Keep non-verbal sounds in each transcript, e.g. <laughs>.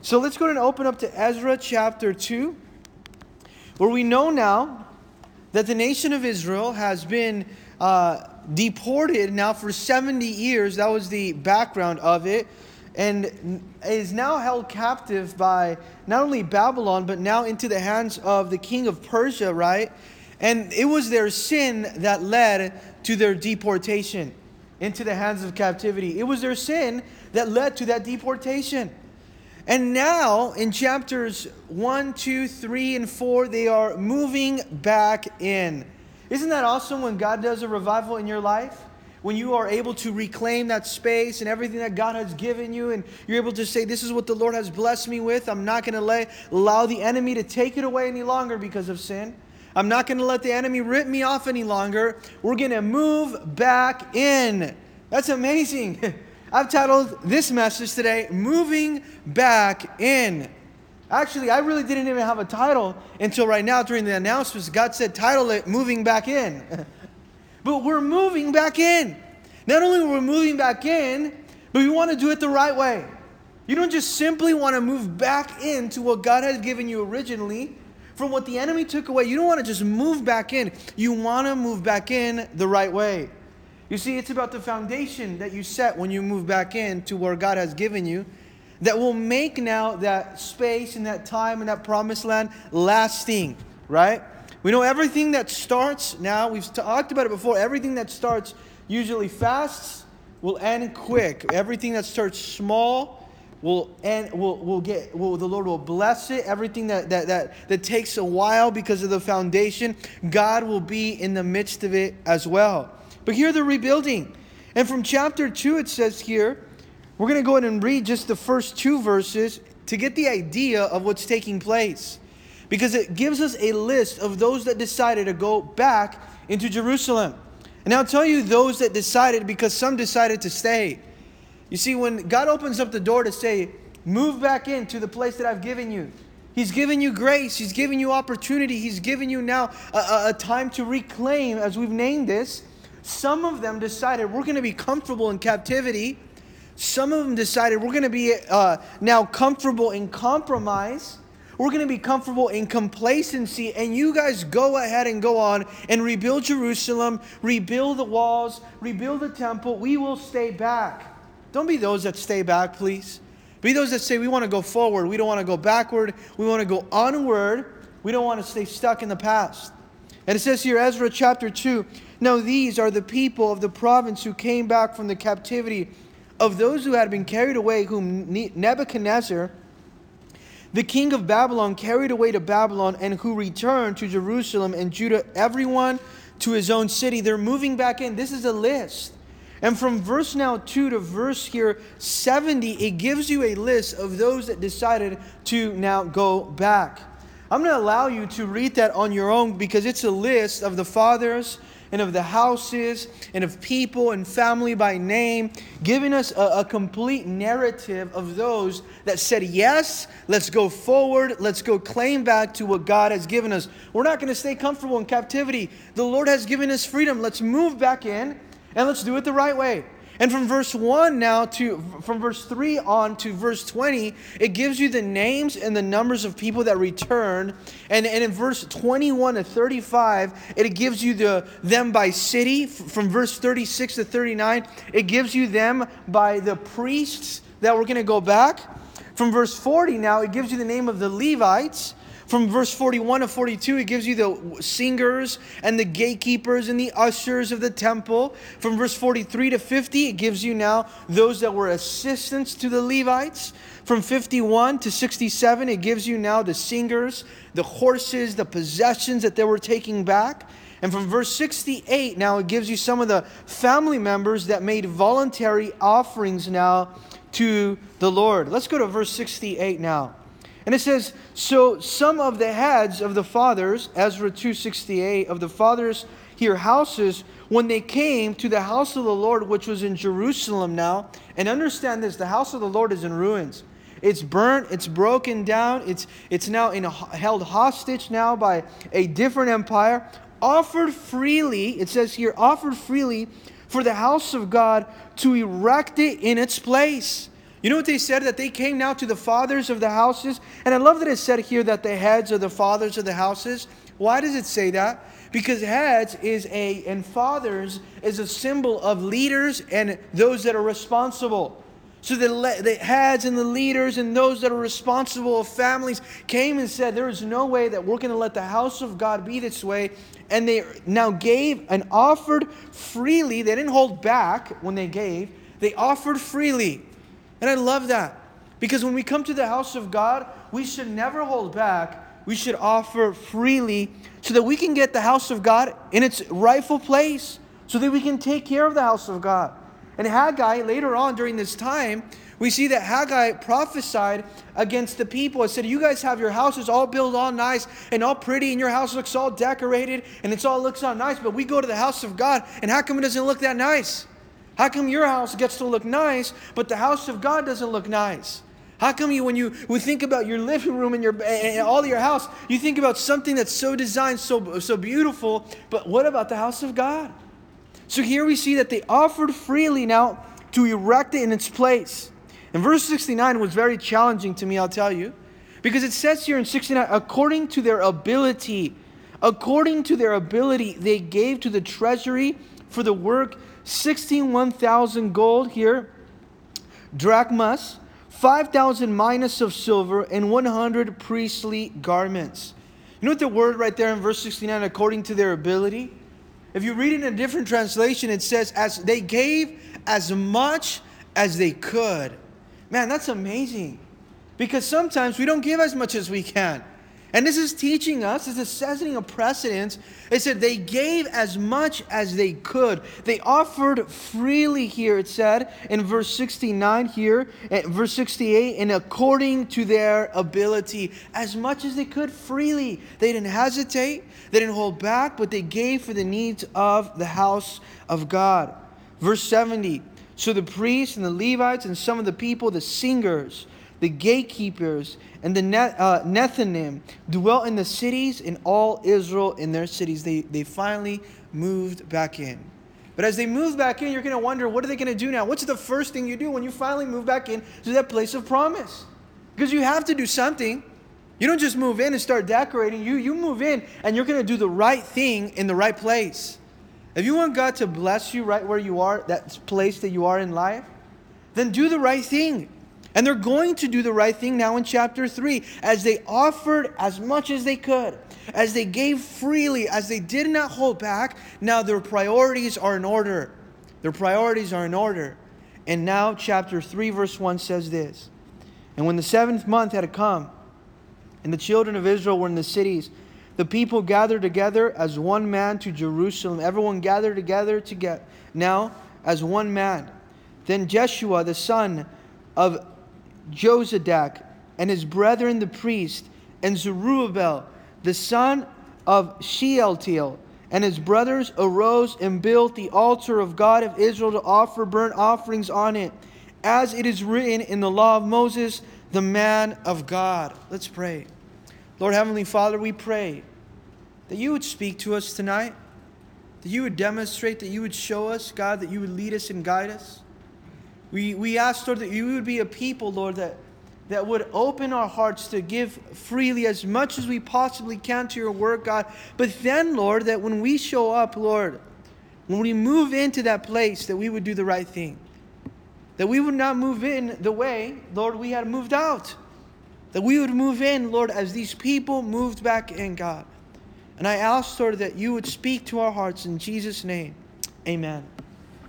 So let's go and open up to Ezra chapter 2, where we know now that the nation of Israel has been uh, deported now for 70 years. That was the background of it. And is now held captive by not only Babylon, but now into the hands of the king of Persia, right? And it was their sin that led to their deportation into the hands of captivity. It was their sin that led to that deportation. And now in chapters 1, 2, 3, and 4, they are moving back in. Isn't that awesome when God does a revival in your life? When you are able to reclaim that space and everything that God has given you, and you're able to say, This is what the Lord has blessed me with. I'm not going to allow the enemy to take it away any longer because of sin. I'm not going to let the enemy rip me off any longer. We're going to move back in. That's amazing. <laughs> I've titled this message today, Moving Back In. Actually, I really didn't even have a title until right now during the announcements. God said, title it Moving Back In. <laughs> but we're moving back in. Not only are we moving back in, but we want to do it the right way. You don't just simply want to move back into what God has given you originally from what the enemy took away. You don't want to just move back in. You want to move back in the right way. You see, it's about the foundation that you set when you move back in to where God has given you that will make now that space and that time and that promised land lasting, right? We know everything that starts now, we've talked about it before, everything that starts usually fast will end quick. Everything that starts small will end will will get will the Lord will bless it. Everything that, that that that takes a while because of the foundation, God will be in the midst of it as well. But here they're rebuilding. And from chapter 2 it says here, we're going to go ahead and read just the first two verses to get the idea of what's taking place. Because it gives us a list of those that decided to go back into Jerusalem. And I'll tell you those that decided because some decided to stay. You see, when God opens up the door to say, move back into the place that I've given you, He's given you grace, He's given you opportunity, He's given you now a, a, a time to reclaim, as we've named this. Some of them decided we're going to be comfortable in captivity. Some of them decided we're going to be uh, now comfortable in compromise. We're going to be comfortable in complacency, and you guys go ahead and go on and rebuild Jerusalem, rebuild the walls, rebuild the temple. We will stay back. Don't be those that stay back, please. Be those that say we want to go forward. We don't want to go backward. We want to go onward. We don't want to stay stuck in the past. And it says here, Ezra chapter 2 Now these are the people of the province who came back from the captivity of those who had been carried away, whom Nebuchadnezzar, the king of Babylon, carried away to Babylon, and who returned to Jerusalem and Judah, everyone to his own city. They're moving back in. This is a list. And from verse now 2 to verse here 70, it gives you a list of those that decided to now go back. I'm going to allow you to read that on your own because it's a list of the fathers and of the houses and of people and family by name, giving us a, a, complete narrative of those that said, Yes, let's go forward, let's go claim back to what God has given us. We're not going to stay comfortable in captivity. The Lord has given us freedom. Let's move back in and let's do it the right way. And from verse 1 now to from verse 3 on to verse 20, it gives you the names and the numbers of people that return. And, and in verse 21 to 35, it gives you the them by city. From verse 36 to 39, it gives you them by the priests that we're going to go back. From verse 40 now, it gives you the name of the Levites. From verse 41 to 42, it gives you the singers and the gatekeepers and the ushers of the temple. From verse 43 to 50, it gives you now those that were assistants to the Levites. From 51 to 67, it gives you now the singers, the horses, the possessions that they were taking back. And from verse 68, now it gives you some of the family members that made voluntary offerings now to the Lord. Let's go to verse 68 now. And it says, So some of the heads of the fathers, Ezra 268, of the fathers here houses, when they came to the house of the Lord, which was in Jerusalem now, and understand this, the house of the Lord is in ruins. It's burnt, it's broken down, it's, it's now in, held hostage now by a different empire, offered freely, it says here, offered freely for the house of God to erect it in its place You know what they said? That they came now to the fathers of the houses. And I love that it said here that the heads are the fathers of the houses. Why does it say that? Because heads is a, and fathers is a symbol of leaders and those that are responsible. So the, the heads and the leaders and those that are responsible of families came and said, There is no way that we're going to let the house of God be this way. And they now gave and offered freely. They didn't hold back when they gave, they offered freely. And I love that. Because when we come to the house of God, we should never hold back. We should offer freely so that we can get the house of God in its rightful place, so that we can take care of the house of God. And Haggai, later on during this time, we see that Haggai prophesied against the people. It said, You guys have your houses all built all nice and all pretty, and your house looks all decorated and it's all looks all nice, but we go to the house of God, and how come it doesn't look that nice? How come your house gets to look nice, but the house of God doesn't look nice? How come you, when you we think about your living room and your and all your house, you think about something that's so designed, so so beautiful, but what about the house of God? So here we see that they offered freely now to erect it in its place. And verse 69 was very challenging to me, I'll tell you, because it says here in 69, according to their ability, according to their ability, they gave to the treasury for the work 61,000 gold here, drachmas, 5,000 minas of silver, and 100 priestly garments. You know what the word right there in verse 69, according to their ability? If you read it in a different translation, it says, as they gave as much as they could. Man, that's amazing. Because sometimes we don't give as much as we can. And this is teaching us, this is setting a precedence. It said they gave as much as they could. They offered freely here, it said in verse 69 here, verse 68, and according to their ability, as much as they could freely. They didn't hesitate, they didn't hold back, but they gave for the needs of the house of God. Verse 70 So the priests and the Levites and some of the people, the singers, the gatekeepers, and the uh, Nethinim dwelt in the cities, in all Israel in their cities. They, they finally moved back in. But as they move back in, you're going to wonder, what are they going to do now? What's the first thing you do when you finally move back in to that place of promise? Because you have to do something. You don't just move in and start decorating. You, you move in and you're going to do the right thing in the right place. If you want God to bless you right where you are, that place that you are in life, then do the right thing. And they're going to do the right thing now in chapter 3 as they offered as much as they could, as they gave freely, as they did not hold back. Now their priorities are in order. Their priorities are in order. And now, chapter 3, verse 1 says this And when the seventh month had come, and the children of Israel were in the cities, the people gathered together as one man to Jerusalem. Everyone gathered together to get now as one man. Then Jeshua, the son of Jozadak and his brethren the priest, and Zerubbabel, the son of Shealtiel, and his brothers arose and built the altar of God of Israel to offer burnt offerings on it, as it is written in the law of Moses, the man of God. Let's pray. Lord Heavenly Father, we pray that you would speak to us tonight, that you would demonstrate, that you would show us, God, that you would lead us and guide us. We, we ask, Lord, that you would be a people, Lord, that, that would open our hearts to give freely as much as we possibly can to your work, God. But then, Lord, that when we show up, Lord, when we move into that place, that we would do the right thing. That we would not move in the way, Lord, we had moved out. That we would move in, Lord, as these people moved back in, God. And I ask, Lord, that you would speak to our hearts in Jesus' name. Amen.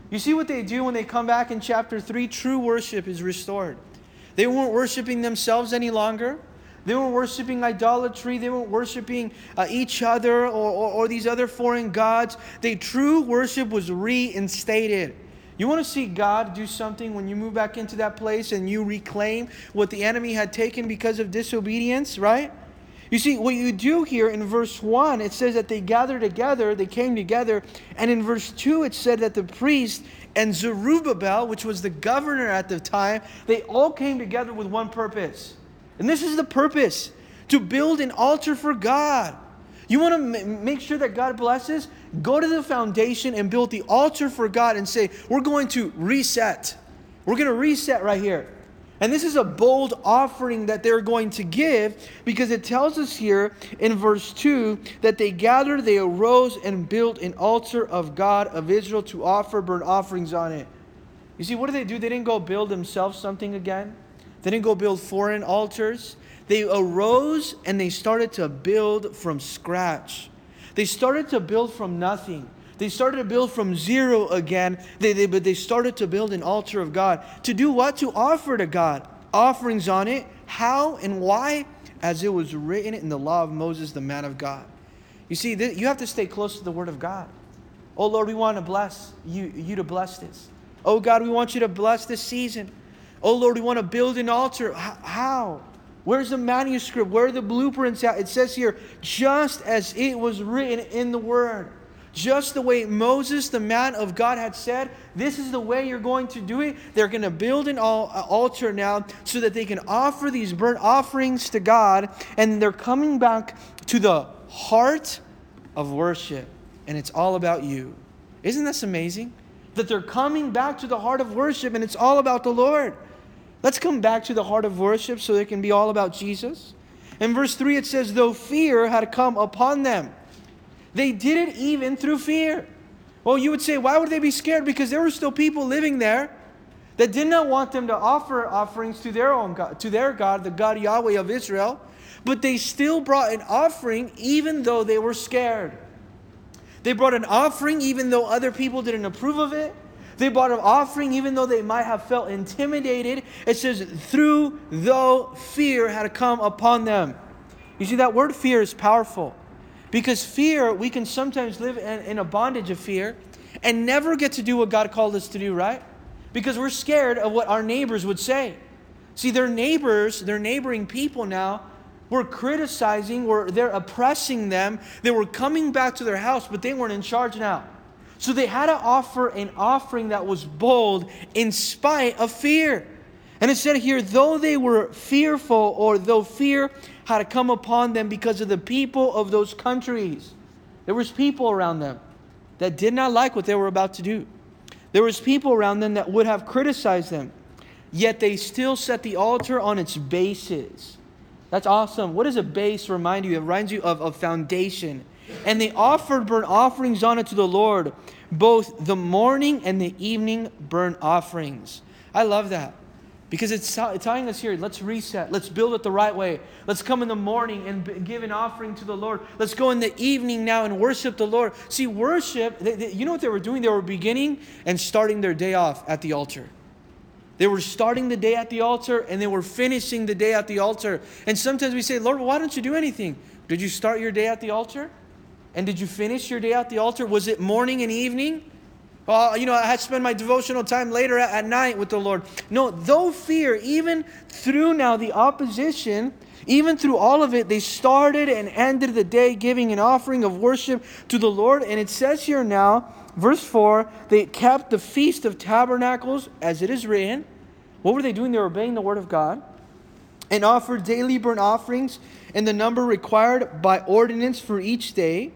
You see what they do when they come back in chapter 3? True worship is restored. They weren't worshiping themselves any longer. They weren't worshiping idolatry. They weren't worshiping uh, each other or, or, or these other foreign gods. They true worship was reinstated. You want to see God do something when you move back into that place and you reclaim what the enemy had taken because of disobedience, right? You see, what you do here in verse 1, it says that they gathered together, they came together. And in verse 2, it said that the priest and Zerubbabel, which was the governor at the time, they all came together with one purpose. And this is the purpose to build an altar for God. You want to make sure that God blesses? Go to the foundation and build the altar for God and say, We're going to reset. We're going to reset right here. And this is a bold offering that they're going to give because it tells us here in verse 2 that they gathered, they arose, and built an altar of God of Israel to offer burnt offerings on it. You see, what did they do? They didn't go build themselves something again, they didn't go build foreign altars. They arose and they started to build from scratch. They started to build from nothing. They started to build from zero again, they, they, but they started to build an altar of God. To do what? To offer to God offerings on it. How and why? As it was written in the law of Moses, the man of God. You see, th- you have to stay close to the word of God. Oh Lord, we want to bless you, you to bless this. Oh God, we want you to bless this season. Oh Lord, we want to build an altar. H- how? Where's the manuscript? Where are the blueprints at? It says here, just as it was written in the word. Just the way Moses, the man of God, had said, this is the way you're going to do it. They're going to build an altar now so that they can offer these burnt offerings to God. And they're coming back to the heart of worship. And it's all about you. Isn't this amazing? That they're coming back to the heart of worship and it's all about the Lord. Let's come back to the heart of worship so it can be all about Jesus. In verse 3, it says, Though fear had come upon them, they did it even through fear. Well, you would say, why would they be scared? Because there were still people living there that did not want them to offer offerings to their own God, to their God, the God Yahweh of Israel, but they still brought an offering even though they were scared. They brought an offering even though other people didn't approve of it. They brought an offering even though they might have felt intimidated. It says, through though fear had come upon them. You see, that word fear is powerful. Because fear, we can sometimes live in, a bondage of fear and never get to do what God called us to do, right? Because we're scared of what our neighbors would say. See, their neighbors, their neighboring people now, were criticizing, were they're oppressing them. They were coming back to their house, but they weren't in charge now. So they had to offer an offering that was bold in spite of fear. And it said here, though they were fearful, or though fear had come upon them because of the people of those countries, there was people around them that did not like what they were about to do. There was people around them that would have criticized them. Yet they still set the altar on its bases. That's awesome. What does a base remind you? It reminds you of a foundation. And they offered burnt offerings on it to the Lord, both the morning and the evening burnt offerings. I love that. Because it's telling us here, let's reset. Let's build it the right way. Let's come in the morning and give an offering to the Lord. Let's go in the evening now and worship the Lord. See, worship, they, they, you know what they were doing? They were beginning and starting their day off at the altar. They were starting the day at the altar and they were finishing the day at the altar. And sometimes we say, Lord, why don't you do anything? Did you start your day at the altar? And did you finish your day at the altar? Was it morning and evening? Well, you know, I had to spend my devotional time later at, at night with the Lord. No, though fear, even through now the opposition, even through all of it, they started and ended the day giving an offering of worship to the Lord. And it says here now, verse 4, they kept the Feast of Tabernacles as it is written. What were they doing? They were obeying the word of God and offered daily burnt offerings in the number required by ordinance for each day.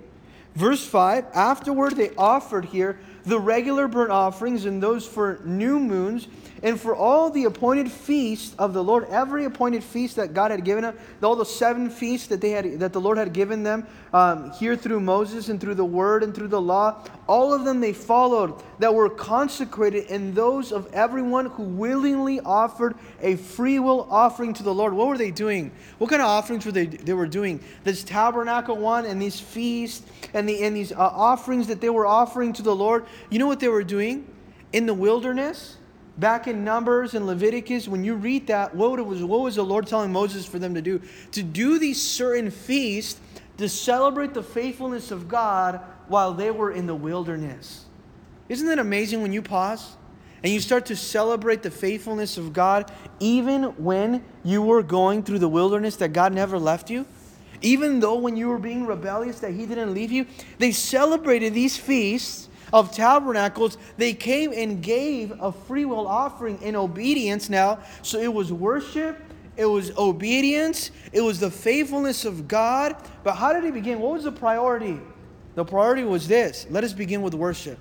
Verse 5, afterward they offered here the regular burnt offerings and those for new moons, and for all the appointed feasts of the Lord, every appointed feast that God had given them, all the seven feasts that they had that the Lord had given them um, here through Moses and through the Word and through the law, all of them they followed that were consecrated, and those of everyone who willingly offered a free will offering to the Lord. What were they doing? What kind of offerings were they they were doing? This tabernacle one and these feasts and the and these uh, offerings that they were offering to the Lord. You know what they were doing in the wilderness? Back in Numbers and Leviticus, when you read that, what was, what was the Lord telling Moses for them to do? To do these certain feasts to celebrate the faithfulness of God while they were in the wilderness. Isn't that amazing when you pause and you start to celebrate the faithfulness of God even when you were going through the wilderness that God never left you? Even though when you were being rebellious that He didn't leave you? They celebrated these feasts of tabernacles, they came and gave a free will offering in obedience now. So it was worship, it was obedience, it was the faithfulness of God. But how did it begin? What was the priority? The priority was this let us begin with worship.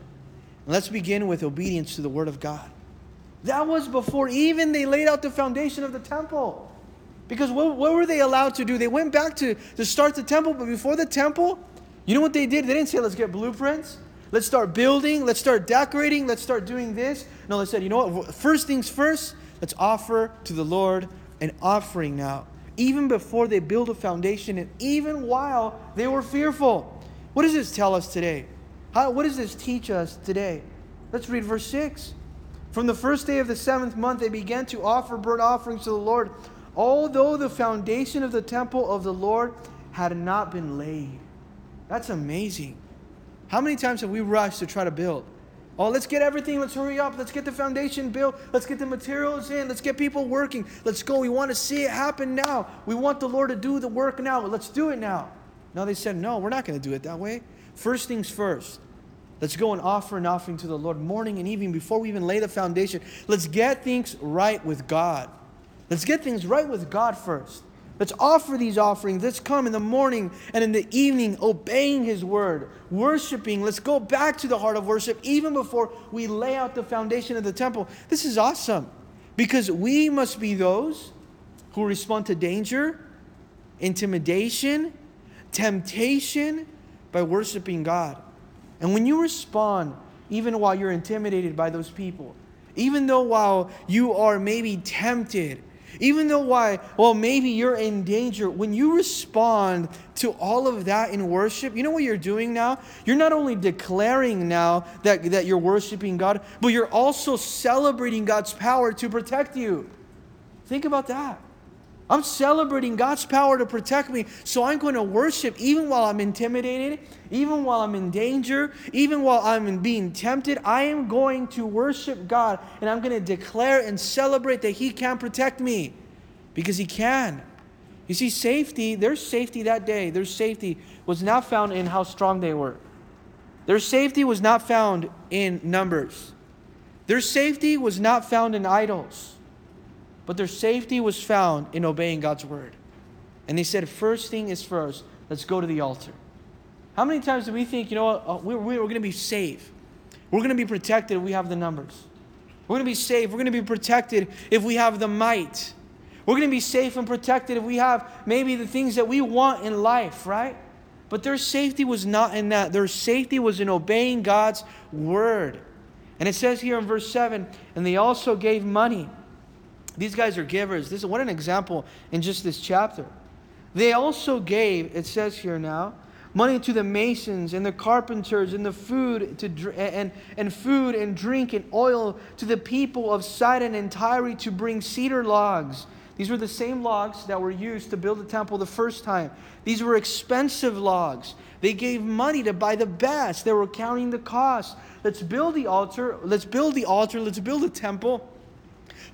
Let's begin with obedience to the Word of God. That was before even they laid out the foundation of the temple. Because what, what were they allowed to do? They went back to, to start the temple, but before the temple, you know what they did? They didn't say, let's get blueprints. Let's start building. Let's start decorating. Let's start doing this. No, they said, you know what? First things first, let's offer to the Lord an offering now. Even before they build a foundation and even while they were fearful. What does this tell us today? How, what does this teach us today? Let's read verse 6. From the first day of the seventh month, they began to offer burnt offerings to the Lord, although the foundation of the temple of the Lord had not been laid. That's amazing. How many times have we rushed to try to build? Oh, let's get everything. Let's hurry up. Let's get the foundation built. Let's get the materials in. Let's get people working. Let's go. We want to see it happen now. We want the Lord to do the work now. Let's do it now. No, they said, no, we're not going to do it that way. First things first. Let's go and offer an offering to the Lord morning and evening before we even lay the foundation. Let's get things right with God. Let's get things right with God first. Let's offer these offerings. Let's come in the morning and in the evening, obeying His word, worshiping. Let's go back to the heart of worship even before we lay out the foundation of the temple. This is awesome because we must be those who respond to danger, intimidation, temptation by worshiping God. And when you respond, even while you're intimidated by those people, even though while you are maybe tempted, even though why, well, maybe you're in danger, when you respond to all of that in worship, you know what you're doing now? You're not only declaring now that, that you're worshiping God, but you're also celebrating God's power to protect you. Think about that. I'm celebrating God's power to protect me, so I'm going to worship even while I'm intimidated, even while I'm in danger, even while I'm being tempted. I am going to worship God, and I'm going to declare and celebrate that He can protect me because He can. You see, safety, their safety that day, their safety was not found in how strong they were. Their safety was not found in numbers. Their safety was not found in idols. But their safety was found in obeying God's word. And they said, first thing is first, let's go to the altar. How many times do we think, you know what, uh, we're, we're going to be safe? We're going to be protected if we have the numbers. We're going to be safe. We're going to be protected if we have the might. We're going to be safe and protected if we have maybe the things that we want in life, right? But their safety was not in that. Their safety was in obeying God's word. And it says here in verse 7 and they also gave money these guys are givers. This is what an example in just this chapter. They also gave, it says here now, money to the masons and the carpenters and the food to and, and food and drink and oil to the people of Sidon and Tyre to bring cedar logs. These were the same logs that were used to build the temple the first time. These were expensive logs. They gave money to buy the best. They were counting the cost. Let's build the altar. Let's build the altar. Let's build a temple.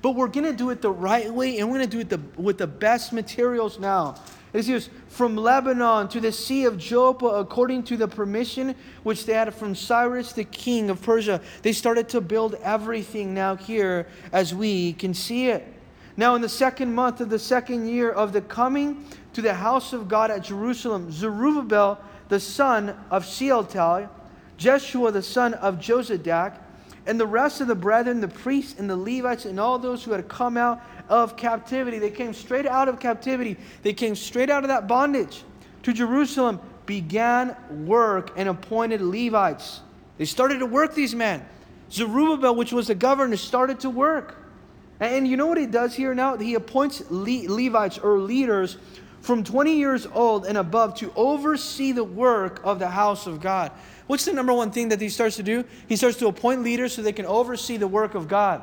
But we're going to do it the right way and we're going to do it the, with the best materials now. It says, from Lebanon to the Sea of Joppa, according to the permission which they had from Cyrus, the king of Persia. They started to build everything now here as we can see it. Now, in the second month of the second year of the coming to the house of God at Jerusalem, Zerubbabel, the son of Shealtiel, Jeshua, the son of Jozadak, and the rest of the brethren, the priests and the Levites, and all those who had come out of captivity, they came straight out of captivity. They came straight out of that bondage to Jerusalem, began work and appointed Levites. They started to work, these men. Zerubbabel, which was the governor, started to work. And you know what he does here now? He appoints Le- Levites or leaders from 20 years old and above to oversee the work of the house of God. What's the number one thing that he starts to do? He starts to appoint leaders so they can oversee the work of God.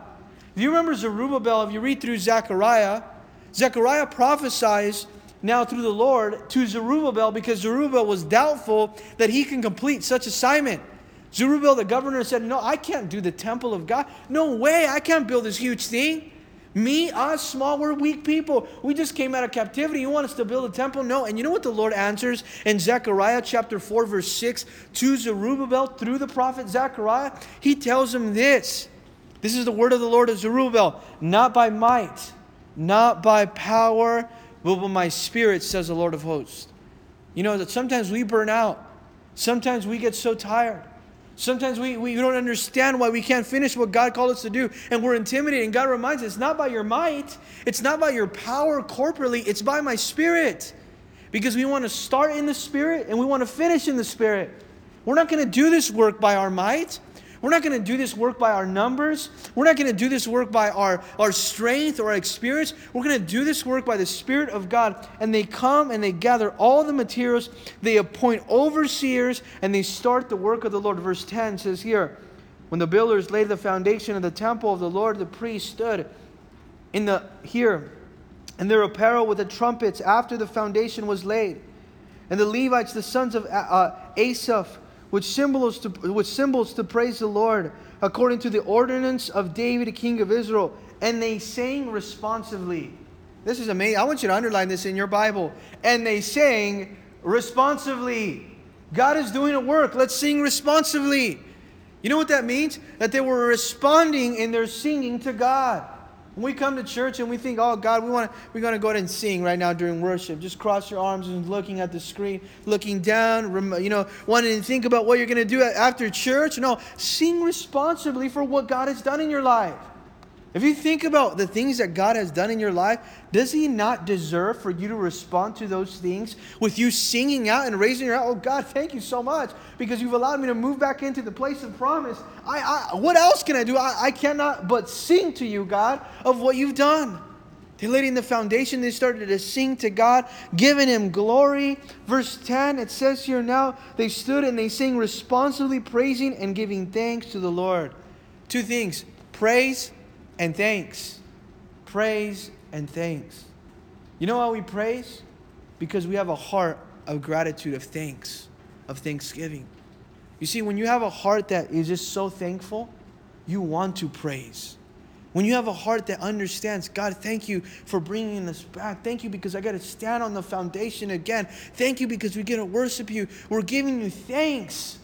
If you remember Zerubbabel, if you read through Zechariah, Zechariah prophesies now through the Lord to Zerubbabel because Zerubbabel was doubtful that he can complete such assignment. Zerubbabel, the governor, said, No, I can't do the temple of God. No way, I can't build this huge thing. Me, us, small, we're weak people. We just came out of captivity. You want us to build a temple? No. And you know what the Lord answers in Zechariah chapter 4, verse 6 to Zerubbabel through the prophet Zechariah? He tells him this. This is the word of the Lord of Zerubbabel. Not by might, not by power, but by my spirit, says the Lord of hosts. You know that sometimes we burn out. Sometimes we get so tired. Sometimes we, we don't understand why we can't finish what God called us to do, and we're intimidated. And God reminds us it's not by your might, it's not by your power corporately, it's by my spirit. Because we want to start in the spirit and we want to finish in the spirit. We're not going to do this work by our might. We're not going to do this work by our numbers. We're not going to do this work by our, our strength or our experience. We're going to do this work by the Spirit of God. And they come and they gather all the materials. They appoint overseers and they start the work of the Lord. Verse 10 says here When the builders laid the foundation of the temple of the Lord, the priest stood in the here in their apparel with the trumpets after the foundation was laid. And the Levites, the sons of uh, Asaph, which cymbals to, which cymbals to praise the Lord according to the ordinance of David, king of Israel. And they sang responsively. This is amazing. I want you to underline this in your Bible. And they sang responsively. God is doing a work. Let's sing responsively. You know what that means? That they were responding in their singing to God. When we come to church and we think, oh God, we want to, we're going to go ahead and sing right now during worship. Just cross your arms and looking at the screen, looking down, you know, wanting to think about what you're going to do after church. No, sing responsibly for what God has done in your life. If you think about the things that God has done in your life, does He not deserve for you to respond to those things with you singing out and raising your hand? Oh, God, thank you so much because you've allowed me to move back into the place of promise. I, I what else can I do? I, I cannot but sing to you, God, of what you've done. They laid in the foundation, they started to sing to God, giving Him glory. Verse 10, it says here now, they stood and they sang responsibly, praising and giving thanks to the Lord. Two things praise and thanks. Praise and thanks. You know why we praise? Because we have a heart of gratitude, of thanks, of thanksgiving. You see, when you have a heart that is just so thankful, you want to praise. When you have a heart that understands, God, thank you for bringing us back. Thank you because I got to stand on the foundation again. Thank you because we get to worship you. We're giving you thanks.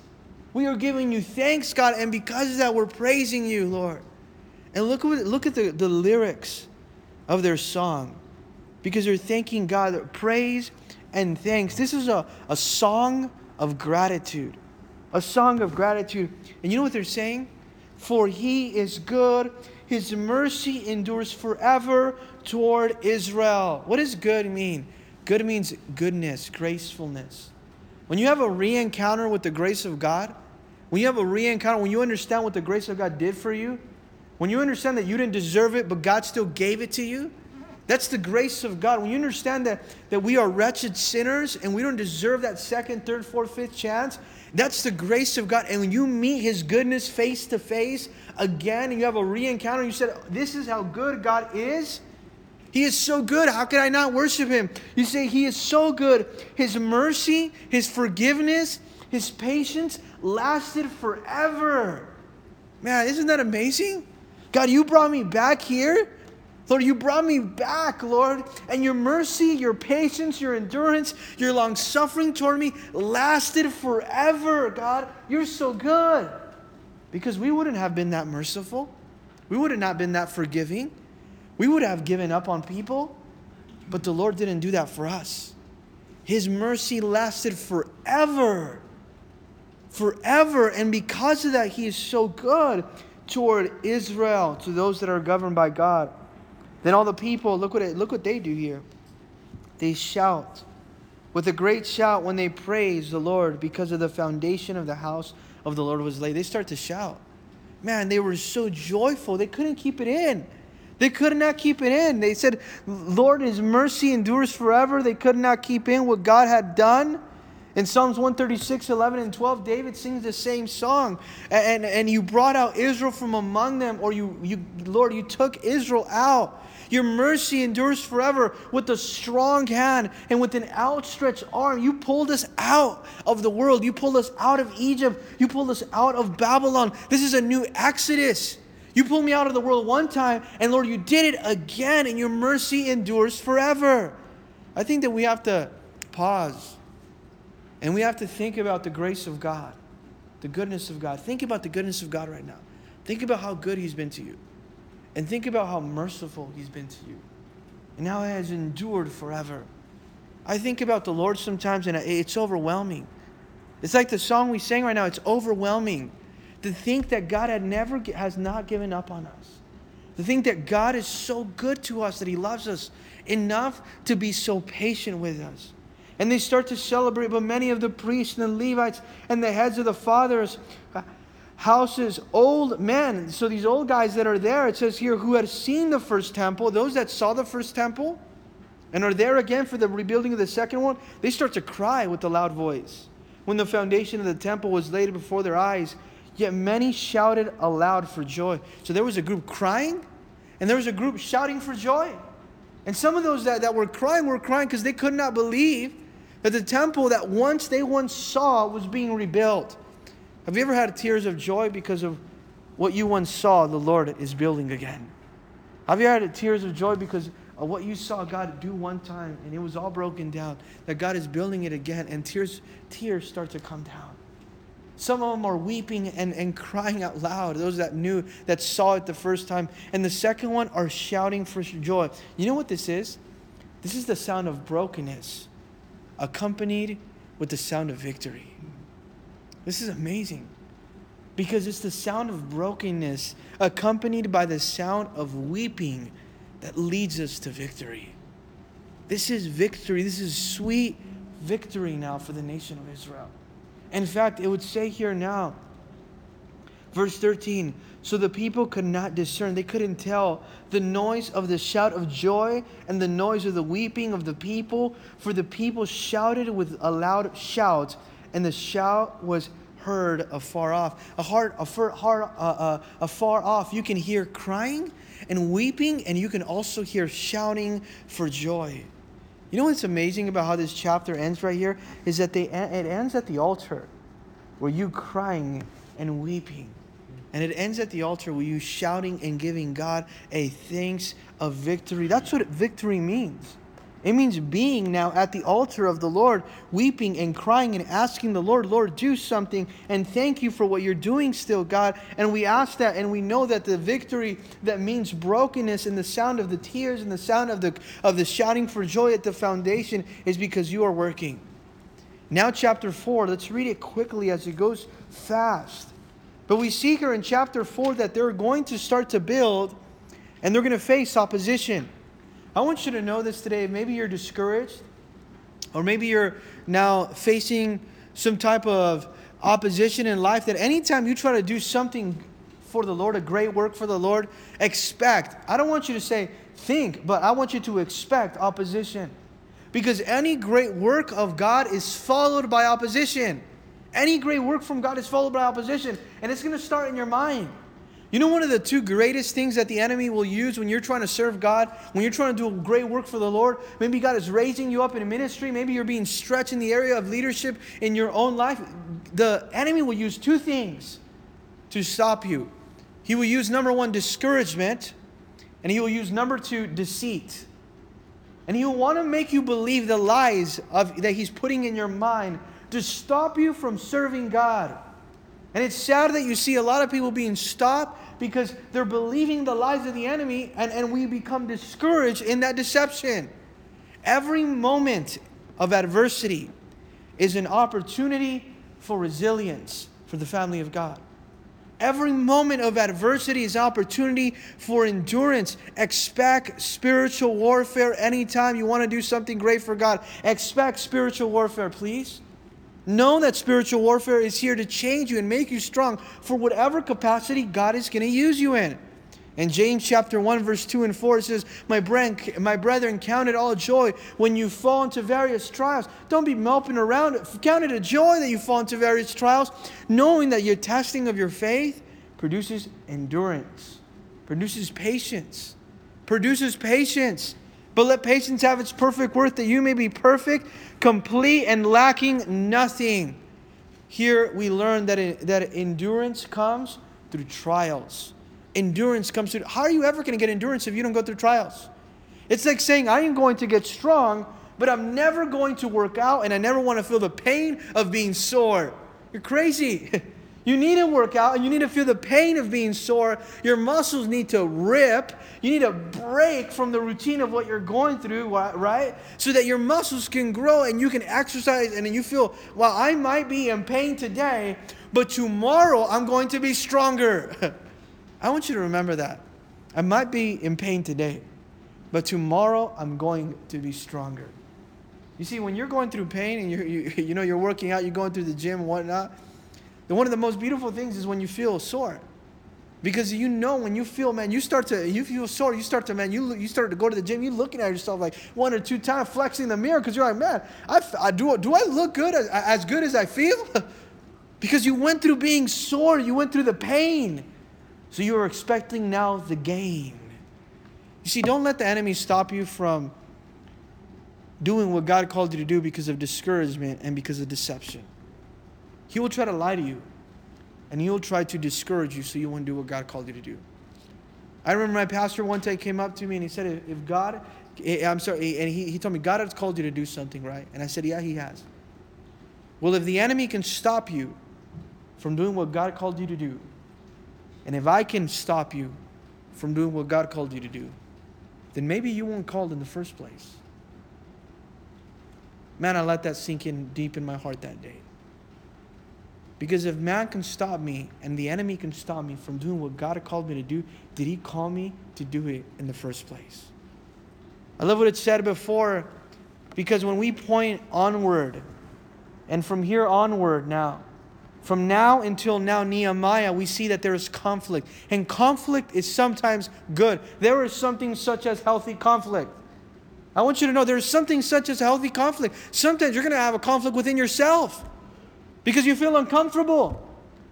We are giving you thanks, God, and because of that, we're praising you, Lord. And look, what, look at the, the lyrics of their song because they're thanking God. Praise and thanks. This is a, a song of gratitude. A song of gratitude. And you know what they're saying? For he is good, his mercy endures forever toward Israel. What does good mean? Good means goodness, gracefulness. When you have a re encounter with the grace of God, when you have a re encounter, when you understand what the grace of God did for you, when you understand that you didn't deserve it, but God still gave it to you, that's the grace of God. When you understand that, that we are wretched sinners and we don't deserve that second, third, fourth, fifth chance, that's the grace of God. And when you meet His goodness face to face again and you have a re encounter, you said, This is how good God is. He is so good. How could I not worship Him? You say, He is so good. His mercy, His forgiveness, His patience lasted forever. Man, isn't that amazing? God, you brought me back here. Lord, you brought me back, Lord, and your mercy, your patience, your endurance, your long suffering toward me lasted forever, God. You're so good. Because we wouldn't have been that merciful, we would have not been that forgiving, we would have given up on people, but the Lord didn't do that for us. His mercy lasted forever. Forever. And because of that, He is so good toward Israel, to those that are governed by God. Then all the people, look what, it, look what they do here. They shout with a great shout when they praise the Lord because of the foundation of the house of the Lord was laid. They start to shout. Man, they were so joyful, they couldn't keep it in. They could not keep it in. They said, Lord, His mercy endures forever. They could not keep in what God had done. In Psalms 136, 11, and 12, David sings the same song. And, and you brought out Israel from among them, or you, you, Lord, you took Israel out. Your mercy endures forever with a strong hand and with an outstretched arm. You pulled us out of the world. You pulled us out of Egypt. You pulled us out of Babylon. This is a new exodus. You pulled me out of the world one time, and Lord, you did it again, and your mercy endures forever. I think that we have to pause and we have to think about the grace of God, the goodness of God. Think about the goodness of God right now. Think about how good He's been to you. And think about how merciful He's been to you. And how He has endured forever. I think about the Lord sometimes and it's overwhelming. It's like the song we sang right now, it's overwhelming. to think that God had never has not given up on us. To think that God is so good to us that He loves us enough to be so patient with us. And they start to celebrate, but many of the priests and the Levites and the heads of the fathers' houses, old men. So these old guys that are there, it says here, who had seen the first temple, those that saw the first temple and are there again for the rebuilding of the second one, they start to cry with a loud voice. When the foundation of the temple was laid before their eyes, yet many shouted aloud for joy. So there was a group crying, and there was a group shouting for joy. And some of those that, that were crying were crying because they could not believe that the temple that once they once saw was being rebuilt. Have you ever had tears of joy because of what you once saw the Lord is building again? Have you had tears of joy because of what you saw God do one time and it was all broken down, that God is building it again and tears, tears start to come down? Some of them are weeping and, and crying out loud, those that knew, that saw it the first time. And the second one are shouting for joy. You know what this is? This is the sound of brokenness accompanied with the sound of victory. This is amazing because it's the sound of brokenness accompanied by the sound of weeping that leads us to victory. This is victory. This is sweet victory now for the nation of Israel. In fact, it would say here now, verse 13 so the people could not discern, they couldn't tell the noise of the shout of joy and the noise of the weeping of the people, for the people shouted with a loud shout, and the shout was heard afar off. A heart, a far, uh, uh, afar off, you can hear crying and weeping, and you can also hear shouting for joy. You know what's amazing about how this chapter ends right here is that they, it ends at the altar, where you crying and weeping and it ends at the altar with you shouting and giving God a thanks of victory. That's what victory means. It means being now at the altar of the Lord, weeping and crying and asking the Lord, Lord, do something and thank you for what you're doing still, God. And we ask that and we know that the victory that means brokenness and the sound of the tears and the sound of the, of the shouting for joy at the foundation is because you are working. Now, chapter 4, let's read it quickly as it goes fast. But we see here in chapter 4 that they're going to start to build and they're going to face opposition. I want you to know this today. Maybe you're discouraged, or maybe you're now facing some type of opposition in life that anytime you try to do something for the Lord, a great work for the Lord, expect. I don't want you to say think, but I want you to expect opposition. Because any great work of God is followed by opposition. Any great work from God is followed by opposition, and it's going to start in your mind. You know, one of the two greatest things that the enemy will use when you're trying to serve God, when you're trying to do a great work for the Lord, maybe God is raising you up in ministry, maybe you're being stretched in the area of leadership in your own life. The enemy will use two things to stop you. He will use number one, discouragement, and he will use number two, deceit. And he will want to make you believe the lies of, that he's putting in your mind to stop you from serving God. And it's sad that you see a lot of people being stopped because they're believing the lies of the enemy, and, and we become discouraged in that deception. Every moment of adversity is an opportunity for resilience for the family of God. Every moment of adversity is opportunity for endurance. Expect spiritual warfare anytime you want to do something great for God. Expect spiritual warfare, please. Know that spiritual warfare is here to change you and make you strong for whatever capacity God is going to use you in. In James chapter 1, verse 2 and 4, it says, My, brand, my brethren, count it all joy when you fall into various trials. Don't be moping around. Count it a joy that you fall into various trials, knowing that your testing of your faith produces endurance, produces patience, produces patience. But let patience have its perfect work, that you may be perfect, complete, and lacking nothing. Here we learn that, that endurance comes through trials. Endurance comes through. How are you ever going to get endurance if you don't go through trials? It's like saying, I am going to get strong, but I'm never going to work out, and I never want to feel the pain of being sore. You're crazy. <laughs> You need to work out and you need to feel the pain of being sore. Your muscles need to rip. You need to break from the routine of what you're going through, right? So that your muscles can grow and you can exercise and you feel, well, I might be in pain today, but tomorrow I'm going to be stronger. <laughs> I want you to remember that. I might be in pain today, but tomorrow I'm going to be stronger. You see, when you're going through pain and you're, you, <laughs> you know, you're working out, you're going through the gym and whatnot, and one of the most beautiful things is when you feel sore. Because you know when you feel, man, you start to, you feel sore, you start to, man, you, you start to go to the gym, you're looking at yourself like one or two times, flexing the mirror because you're like, man, I, I, do, do I look good as, as good as I feel? <laughs> because you went through being sore, you went through the pain. So you are expecting now the gain. You see, don't let the enemy stop you from doing what God called you to do because of discouragement and because of deception. He will try to lie to you and he'll try to discourage you so you won't do what God called you to do. I remember my pastor one day came up to me and he said, If God, eh, I'm sorry, and he, he told me, God has called you to do something, right? And I said, Yeah, he has. Well, if the enemy can stop you from doing what God called you to do, and if I can stop you from doing what God called you to do, then maybe you weren't called in the first place. Man, I let that sink in deep in my heart that day. Because if man can stop me and the enemy can stop me from doing what God called me to do, did he call me to do it in the first place? I love what it said before because when we point onward, and from here onward now, from now until now, Nehemiah, we see that there is conflict. And conflict is sometimes good. There is something such as healthy conflict. I want you to know there's something such as healthy conflict. Sometimes you're going to have a conflict within yourself because you feel uncomfortable.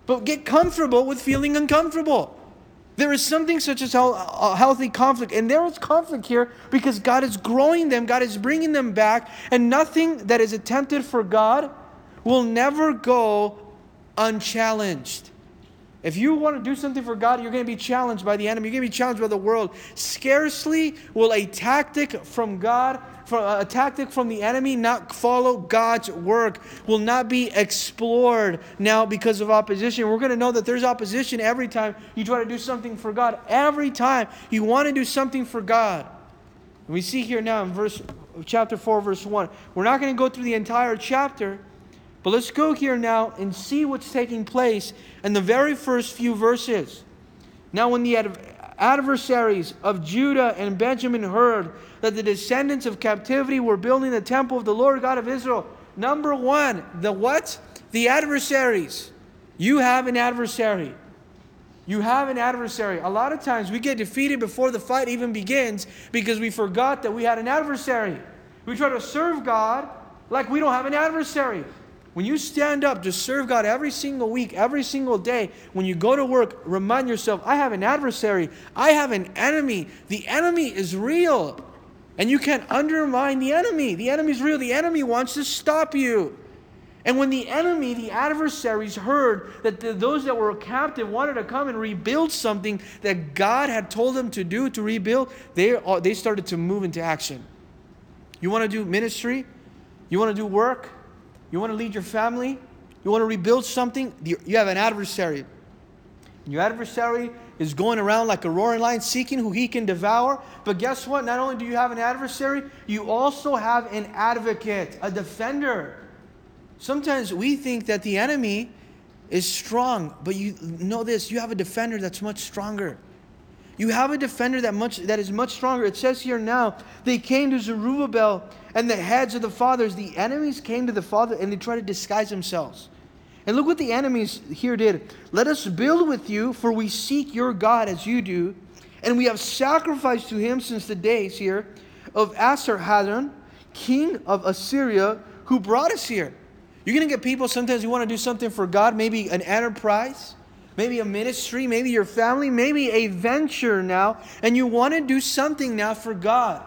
But get comfortable with feeling uncomfortable. There is something such as a healthy conflict. And there is conflict here because God is growing them, God is bringing them back. And nothing that is attempted for God will never go unchallenged. If you want to do something for God, you're going to be challenged by the enemy. You're going to be challenged by the world. Scarcely will a tactic from God a tactic from the enemy not follow God's work, will not be explored now because of opposition. We're going to know that there's opposition every time you try to do something for God. Every time you want to do something for God. we see here now in verse chapter 4 verse 1. We're not going to go through the entire chapter, but let's go here now and see what's taking place in the very first few verses. Now when the adversaries of Judah and Benjamin heard that the descendants of captivity were building the temple of the Lord God of Israel. Number one, the what? The adversaries. You have an adversary. You have an adversary. A lot of times we get defeated before the fight even begins because we forgot that we had an adversary. We try to serve God like we don't have an adversary. When you stand up to serve God every single week, every single day, when you go to work, remind yourself, I have an adversary. I have an enemy. The enemy is real. And you can't undermine the enemy. The enemy is real. The enemy wants to stop you. And when the enemy, the adversaries, heard that the, those that were captive wanted to come and rebuild something that God had told them to do, to rebuild, they, uh, they started to move into action. You want to do ministry? You want to do work? You want to lead your family? You want to rebuild something? You have an adversary. Your adversary is going around like a roaring lion seeking who he can devour. But guess what? Not only do you have an adversary, you also have an advocate, a defender. Sometimes we think that the enemy is strong, but you know this you have a defender that's much stronger. You have a defender that much that is much stronger. It says here now, they came to Zerubbabel and the heads of the fathers. The enemies came to the father and they tried to disguise themselves. And look what the enemies here did. Let us build with you, for we seek your God as you do. And we have sacrificed to him since the days here of Esarhaddon, king of Assyria, who brought us here. You're going to get people sometimes you want to do something for God, maybe an enterprise, maybe a ministry, maybe your family, maybe a venture now, and you want to do something now for God.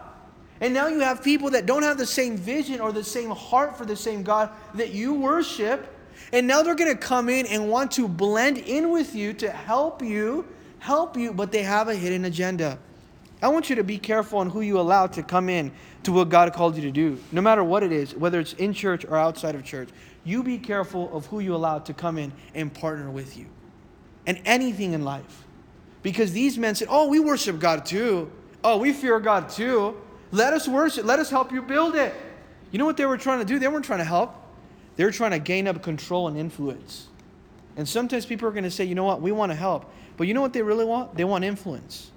And now you have people that don't have the same vision or the same heart for the same God that you worship. And now they're going to come in and want to blend in with you to help you, help you, but they have a hidden agenda. I want you to be careful on who you allow to come in to what God called you to do, no matter what it is, whether it's in church or outside of church. You be careful of who you allow to come in and partner with you and anything in life. Because these men said, Oh, we worship God too. Oh, we fear God too. Let us worship. Let us help you build it. You know what they were trying to do? They weren't trying to help, they were trying to gain up control and influence. And sometimes people are going to say, You know what? We want to help. But you know what they really want? They want influence,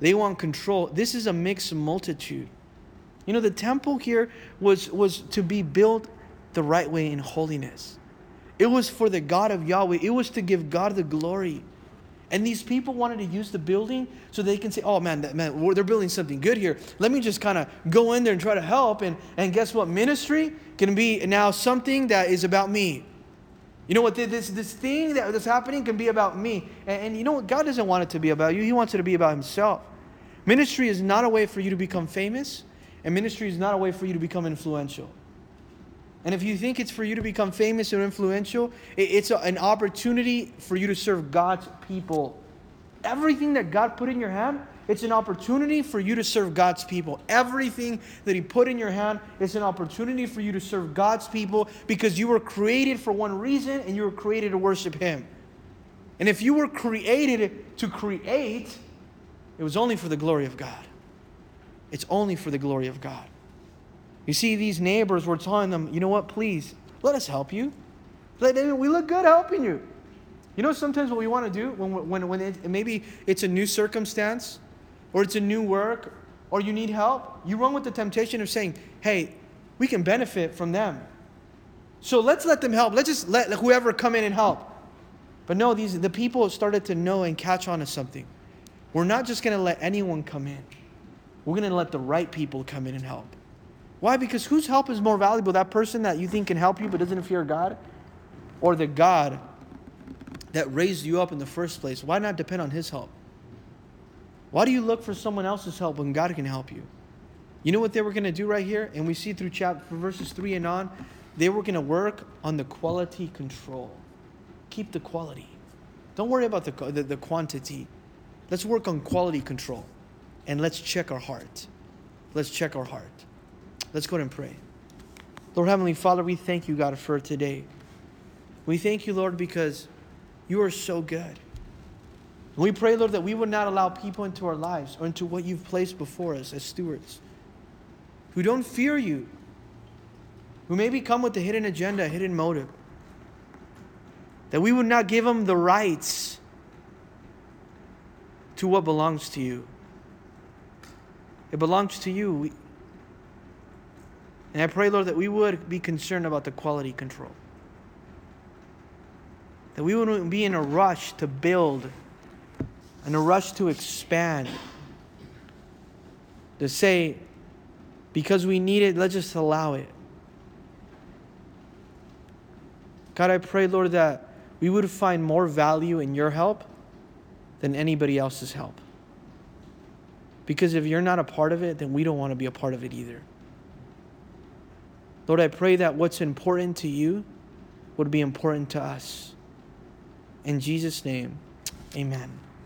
they want control. This is a mixed multitude. You know, the temple here was, was to be built the right way in holiness. It was for the God of Yahweh. It was to give God the glory. And these people wanted to use the building so they can say, oh man, that, man, they're building something good here. Let me just kind of go in there and try to help. And, and guess what? Ministry can be now something that is about me. You know what? This, this thing that, that's happening can be about me. And, and you know what? God doesn't want it to be about you, He wants it to be about Himself. Ministry is not a way for you to become famous, and ministry is not a way for you to become influential. And if you think it's for you to become famous or influential, it's an opportunity for you to serve God's people. Everything that God put in your hand, it's an opportunity for you to serve God's people. Everything that He put in your hand is an opportunity for you to serve God's people because you were created for one reason and you were created to worship Him. And if you were created to create, it was only for the glory of God. It's only for the glory of God. You see, these neighbors were telling them, you know what, please, let us help you. We look good helping you. You know, sometimes what we want to do when, when, when it, maybe it's a new circumstance or it's a new work or you need help, you run with the temptation of saying, hey, we can benefit from them. So let's let them help. Let's just let whoever come in and help. But no, these the people started to know and catch on to something. We're not just going to let anyone come in. We're going to let the right people come in and help. Why? Because whose help is more valuable? That person that you think can help you but doesn't fear God? Or the God that raised you up in the first place? Why not depend on his help? Why do you look for someone else's help when God can help you? You know what they were going to do right here? And we see through chapter verses 3 and on, they were going to work on the quality control. Keep the quality. Don't worry about the, the, the quantity. Let's work on quality control. And let's check our heart. Let's check our heart. Let's go and pray. Lord Heavenly Father, we thank you, God, for today. We thank you, Lord, because you are so good. We pray, Lord, that we would not allow people into our lives or into what you've placed before us as stewards who don't fear you, who maybe come with a hidden agenda, a hidden motive. That we would not give them the rights to what belongs to you. It belongs to you. We, and I pray, Lord, that we would be concerned about the quality control. That we wouldn't be in a rush to build, in a rush to expand. To say, because we need it, let's just allow it. God, I pray, Lord, that we would find more value in your help than anybody else's help. Because if you're not a part of it, then we don't want to be a part of it either. Lord, I pray that what's important to you would be important to us. In Jesus' name, amen.